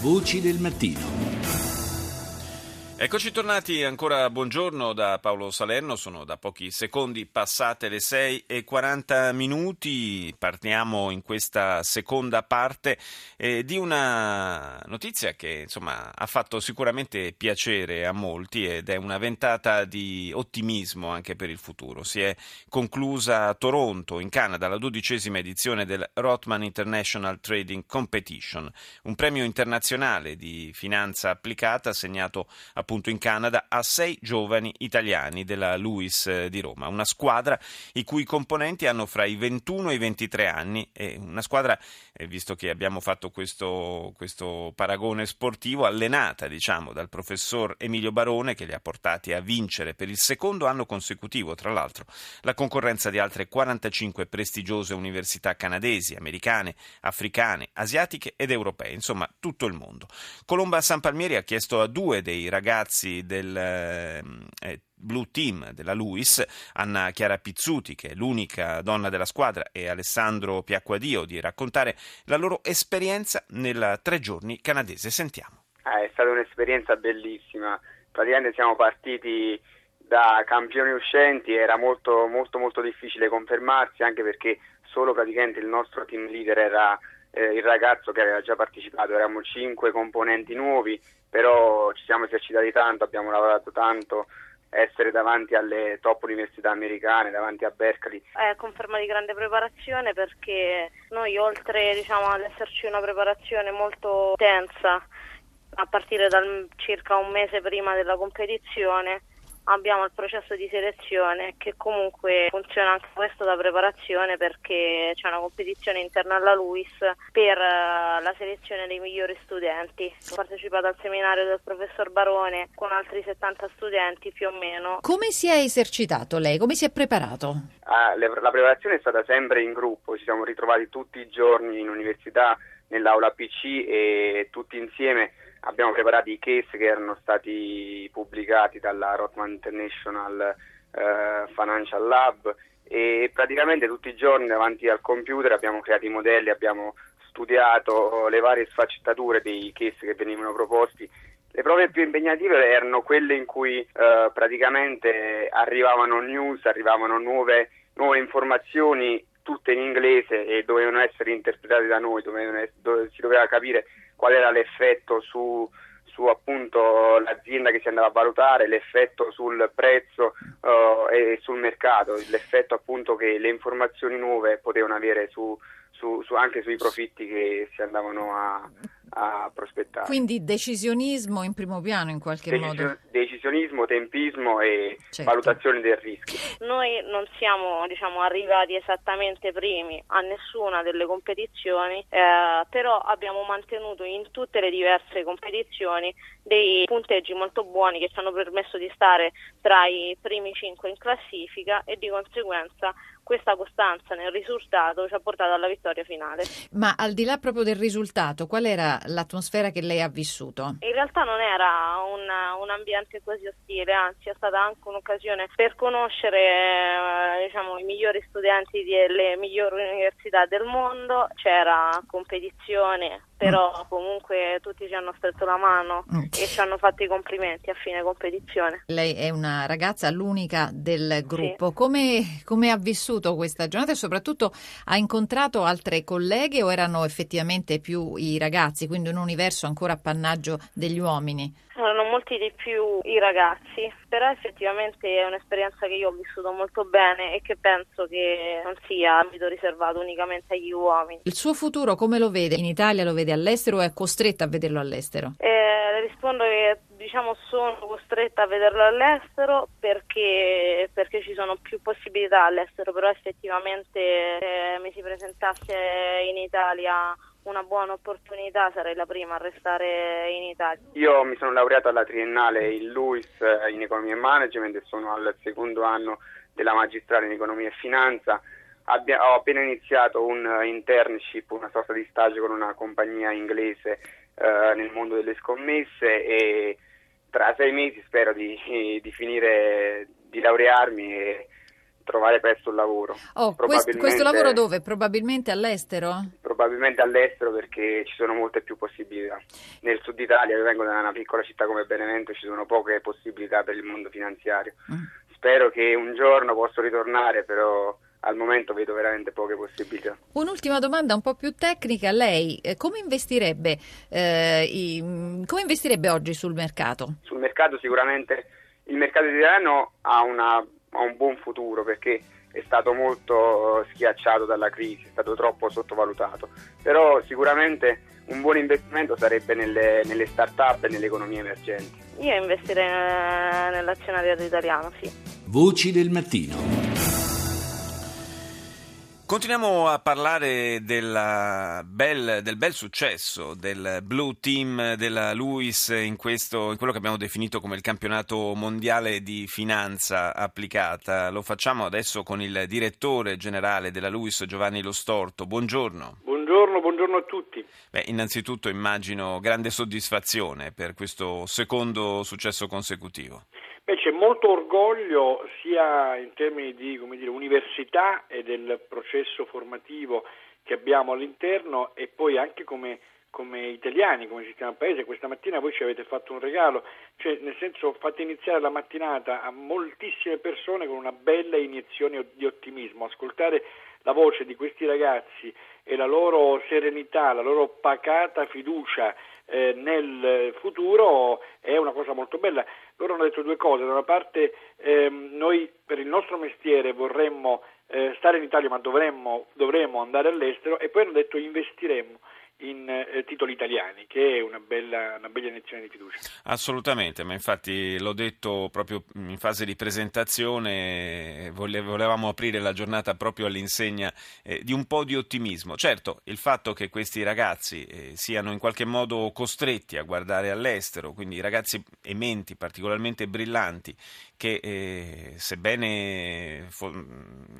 Voci del mattino. Eccoci tornati ancora buongiorno da Paolo Salerno, sono da pochi secondi passate le 6 e 40 minuti, partiamo in questa seconda parte eh, di una notizia che insomma ha fatto sicuramente piacere a molti ed è una ventata di ottimismo anche per il futuro. Si è conclusa a Toronto in Canada la dodicesima edizione del Rothman International Trading Competition, un premio internazionale di finanza applicata assegnato a appunto in Canada a sei giovani italiani della Luis eh, di Roma, una squadra i cui componenti hanno fra i 21 e i 23 anni una squadra, eh, visto che abbiamo fatto questo, questo paragone sportivo, allenata diciamo dal professor Emilio Barone che li ha portati a vincere per il secondo anno consecutivo, tra l'altro, la concorrenza di altre 45 prestigiose università canadesi, americane, africane, asiatiche ed europee, insomma tutto il mondo. Colomba San Palmieri ha chiesto a due dei ragazzi ragazzi del ehm, eh, Blue Team della Luis, Anna Chiara Pizzuti, che è l'unica donna della squadra, e Alessandro Piacquadio, di raccontare la loro esperienza nel tre giorni canadese. Sentiamo. Eh, è stata un'esperienza bellissima. Praticamente siamo partiti da campioni uscenti, era molto, molto, molto difficile confermarsi, anche perché solo praticamente il nostro team leader era eh, il ragazzo che aveva già partecipato, eravamo cinque componenti nuovi, però ci siamo esercitati tanto, abbiamo lavorato tanto essere davanti alle top università americane, davanti a Berkeley. È conferma di grande preparazione perché noi oltre diciamo, ad esserci una preparazione molto tensa a partire dal circa un mese prima della competizione abbiamo il processo di selezione che comunque funziona anche questo da preparazione perché c'è una competizione interna alla LUIS per eh, la selezione dei migliori studenti. Ho partecipato al seminario del professor Barone con altri 70 studenti più o meno. Come si è esercitato lei? Come si è preparato? Ah, la preparazione è stata sempre in gruppo, ci siamo ritrovati tutti i giorni in università nell'aula PC e tutti insieme abbiamo preparato i case che erano stati pubblicati dalla Rothman International eh, Financial Lab e praticamente tutti i giorni davanti al computer abbiamo creato i modelli, abbiamo studiato le varie sfaccettature dei case che venivano proposti. Le prove più impegnative erano quelle in cui eh, praticamente arrivavano news, arrivavano nuove, nuove informazioni tutte in inglese e dovevano essere interpretate da noi, dove, dove si doveva capire qual era l'effetto su, su appunto l'azienda che si andava a valutare, l'effetto sul prezzo uh, e sul mercato, l'effetto appunto che le informazioni nuove potevano avere su, su, su anche sui profitti che si andavano a, a prospettare. Quindi decisionismo in primo piano in qualche Decisio- modo. Decisionismo, tempismo e certo. valutazione del rischio. Noi non siamo diciamo, arrivati esattamente primi a nessuna delle competizioni, eh, però abbiamo mantenuto in tutte le diverse competizioni dei punteggi molto buoni che ci hanno permesso di stare tra i primi cinque in classifica e di conseguenza questa costanza nel risultato ci ha portato alla vittoria finale. Ma al di là proprio del risultato, qual era l'atmosfera che lei ha vissuto? In realtà non era una, un ambiente così ostile, anzi è stata anche un'occasione per conoscere eh, diciamo, i migliori studenti delle migliori università del mondo, c'era competizione, però mm. comunque tutti ci hanno stretto la mano mm. e ci hanno fatto i complimenti a fine competizione. Lei è una ragazza l'unica del gruppo, sì. come, come, ha vissuto questa giornata e soprattutto ha incontrato altre colleghe o erano effettivamente più i ragazzi, quindi un universo ancora appannaggio degli uomini? Erano molti di più i ragazzi, però effettivamente è un'esperienza che io ho vissuto molto bene e che penso che non sia ambito riservato unicamente agli uomini. Il suo futuro come lo vede? In Italia lo vede all'estero o è costretta a vederlo all'estero? Eh, rispondo che diciamo sono costretta a vederlo all'estero perché, perché ci sono più possibilità all'estero, però effettivamente se mi si presentasse in Italia una buona opportunità sarei la prima a restare in Italia. Io mi sono laureato alla triennale in LUIS eh, in economia e management e sono al secondo anno della magistrale in economia e finanza. Abbia, ho appena iniziato un internship, una sorta di stage con una compagnia inglese eh, nel mondo delle scommesse e tra sei mesi spero di, di finire di laurearmi e trovare presto un lavoro. Oh, questo, questo lavoro dove? Probabilmente all'estero? Probabilmente all'estero perché ci sono molte più possibilità. Nel sud Italia, io vengo da una piccola città come Benevento, ci sono poche possibilità per il mondo finanziario. Mm. Spero che un giorno possa ritornare, però al momento vedo veramente poche possibilità. Un'ultima domanda un po' più tecnica, lei eh, come, investirebbe, eh, i, come investirebbe oggi sul mercato? Sul mercato sicuramente il mercato italiano ha, una, ha un buon futuro perché è stato molto schiacciato dalla crisi, è stato troppo sottovalutato, però sicuramente un buon investimento sarebbe nelle, nelle start-up e nelle economie emergenti. Io investirei nell'azionariato italiano, sì. Voci del mattino. Continuiamo a parlare bel, del bel successo del Blue Team della Lewis in, questo, in quello che abbiamo definito come il campionato mondiale di finanza applicata. Lo facciamo adesso con il direttore generale della Lewis, Giovanni Lo Storto. Buongiorno. Buongiorno, buongiorno a tutti. Beh, innanzitutto immagino grande soddisfazione per questo secondo successo consecutivo. Beh, c'è molto orgoglio sia in termini di dire, università e del processo formativo che abbiamo all'interno e poi anche come, come italiani, come sistema paese. Questa mattina voi ci avete fatto un regalo, cioè nel senso fate iniziare la mattinata a moltissime persone con una bella iniezione di ottimismo. Ascoltare la voce di questi ragazzi e la loro serenità, la loro pacata fiducia eh, nel futuro è una cosa molto bella. Loro hanno detto due cose, da una parte ehm, noi per il nostro mestiere vorremmo eh, stare in Italia ma dovremmo, dovremmo andare all'estero e poi hanno detto investiremmo in eh, titoli italiani, che è una bella, una bella iniezione di fiducia. Assolutamente, ma infatti l'ho detto proprio in fase di presentazione, volevamo aprire la giornata proprio all'insegna eh, di un po' di ottimismo. Certo, il fatto che questi ragazzi eh, siano in qualche modo costretti a guardare all'estero, quindi ragazzi e menti particolarmente brillanti, che eh, sebbene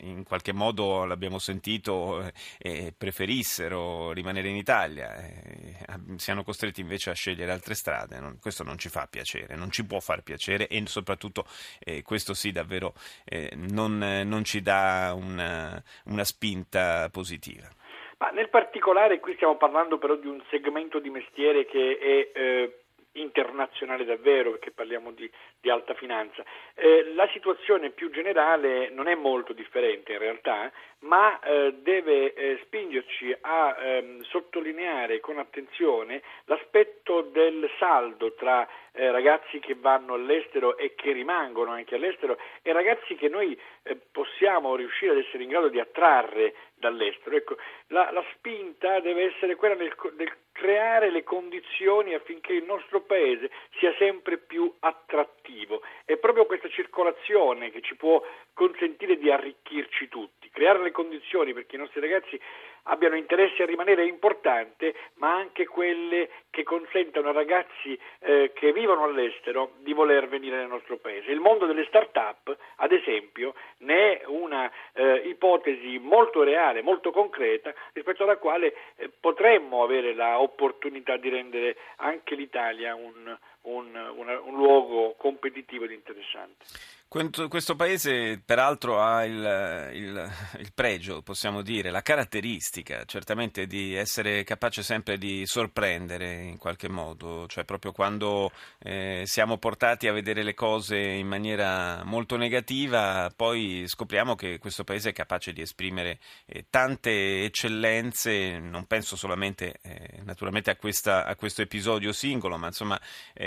in qualche modo l'abbiamo sentito eh, eh, preferissero rimanere in Italia, eh, siano costretti invece a scegliere altre strade, non, questo non ci fa piacere, non ci può far piacere e soprattutto eh, questo sì davvero eh, non, non, ci dà una, una spinta positiva. Ma nel particolare qui stiamo parlando però di un segmento di mestiere che è internazionale davvero, perché parliamo di, di alta finanza. Eh, la situazione più generale non è molto differente in realtà, ma eh, deve eh, spingerci a ehm, sottolineare con attenzione l'aspetto del saldo tra eh, ragazzi che vanno all'estero e che rimangono anche all'estero e ragazzi che noi eh, possiamo riuscire ad essere in grado di attrarre dall'estero. Ecco, la, la spinta deve essere quella del, del creare le condizioni affinché il nostro paese sia sempre più attrattivo. È proprio questa circolazione che ci può consentire di arricchirci tutti, creare le condizioni perché i nostri ragazzi abbiano interesse a rimanere è importante, ma anche quelle che consentano a ragazzi eh, che vivono all'estero di voler venire nel nostro paese. Il mondo delle start-up, ad esempio, ne è una eh, ipotesi molto reale, molto concreta, rispetto alla quale eh, potremmo avere l'opportunità di rendere anche l'Italia un, un, una, un luogo competitivo ed interessante. Questo paese peraltro ha il, il, il, pregio, possiamo dire, la caratteristica certamente di essere capace sempre di sorprendere in qualche modo, cioè proprio quando eh, siamo portati a vedere le cose in maniera molto negativa, poi scopriamo che questo paese è capace di esprimere eh, tante eccellenze, non penso solamente eh, naturalmente a, questa, a, questo episodio singolo, ma insomma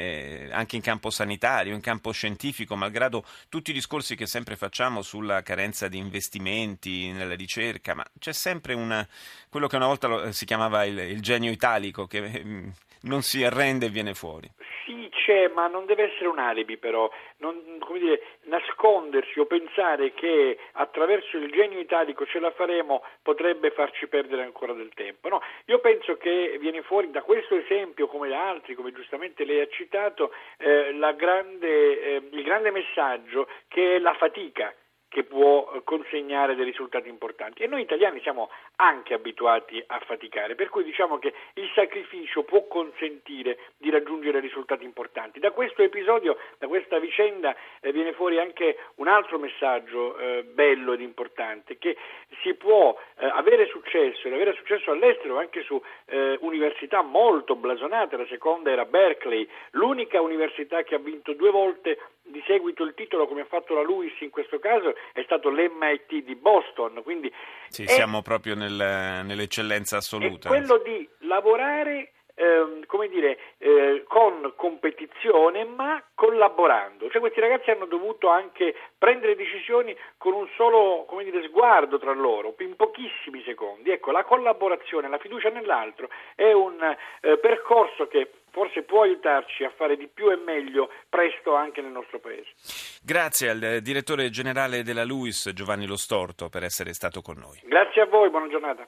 eh, anche in campo sanitario, in campo scientifico, malgrado tutti i discorsi che sempre facciamo sulla carenza di investimenti nella ricerca, ma c'è sempre una, quello che una volta si chiamava il, il genio italico che mm, non si arrende e viene fuori. Sì, c'è, ma non deve essere un alibi però, non, dire, nascondersi o pensare che attraverso il genio italico ce la faremo potrebbe farci perdere ancora del tempo. No, io penso che viene fuori da questo esempio, come da altri, come giustamente lei ha citato, eh, grande, eh, il grande messaggio che è la fatica che può eh, consegnare dei risultati importanti e noi italiani siamo anche abituati a faticare, per cui diciamo che il sacrificio può consentire di raggiungere risultati importanti. Da questo episodio, da questa vicenda eh, viene fuori anche un altro messaggio eh, bello ed importante, che si può eh, avere successo ed avere successo all'estero anche su eh, università molto blasonate, la seconda era Berkeley, l'unica università che ha vinto due volte di seguito il titolo come ha fatto la Lewis in questo caso è stato l'MIT di Boston quindi sì, siamo proprio nel, nell'eccellenza assoluta è quello di lavorare eh, come dire, eh, con competizione ma collaborando. Cioè questi ragazzi hanno dovuto anche prendere decisioni con un solo dire, sguardo tra loro, in pochissimi secondi. Ecco, la collaborazione, la fiducia nell'altro è un eh, percorso che forse può aiutarci a fare di più e meglio presto anche nel nostro Paese. Grazie al direttore generale della LUIS, Giovanni Lo Storto, per essere stato con noi. Grazie a voi, buona giornata.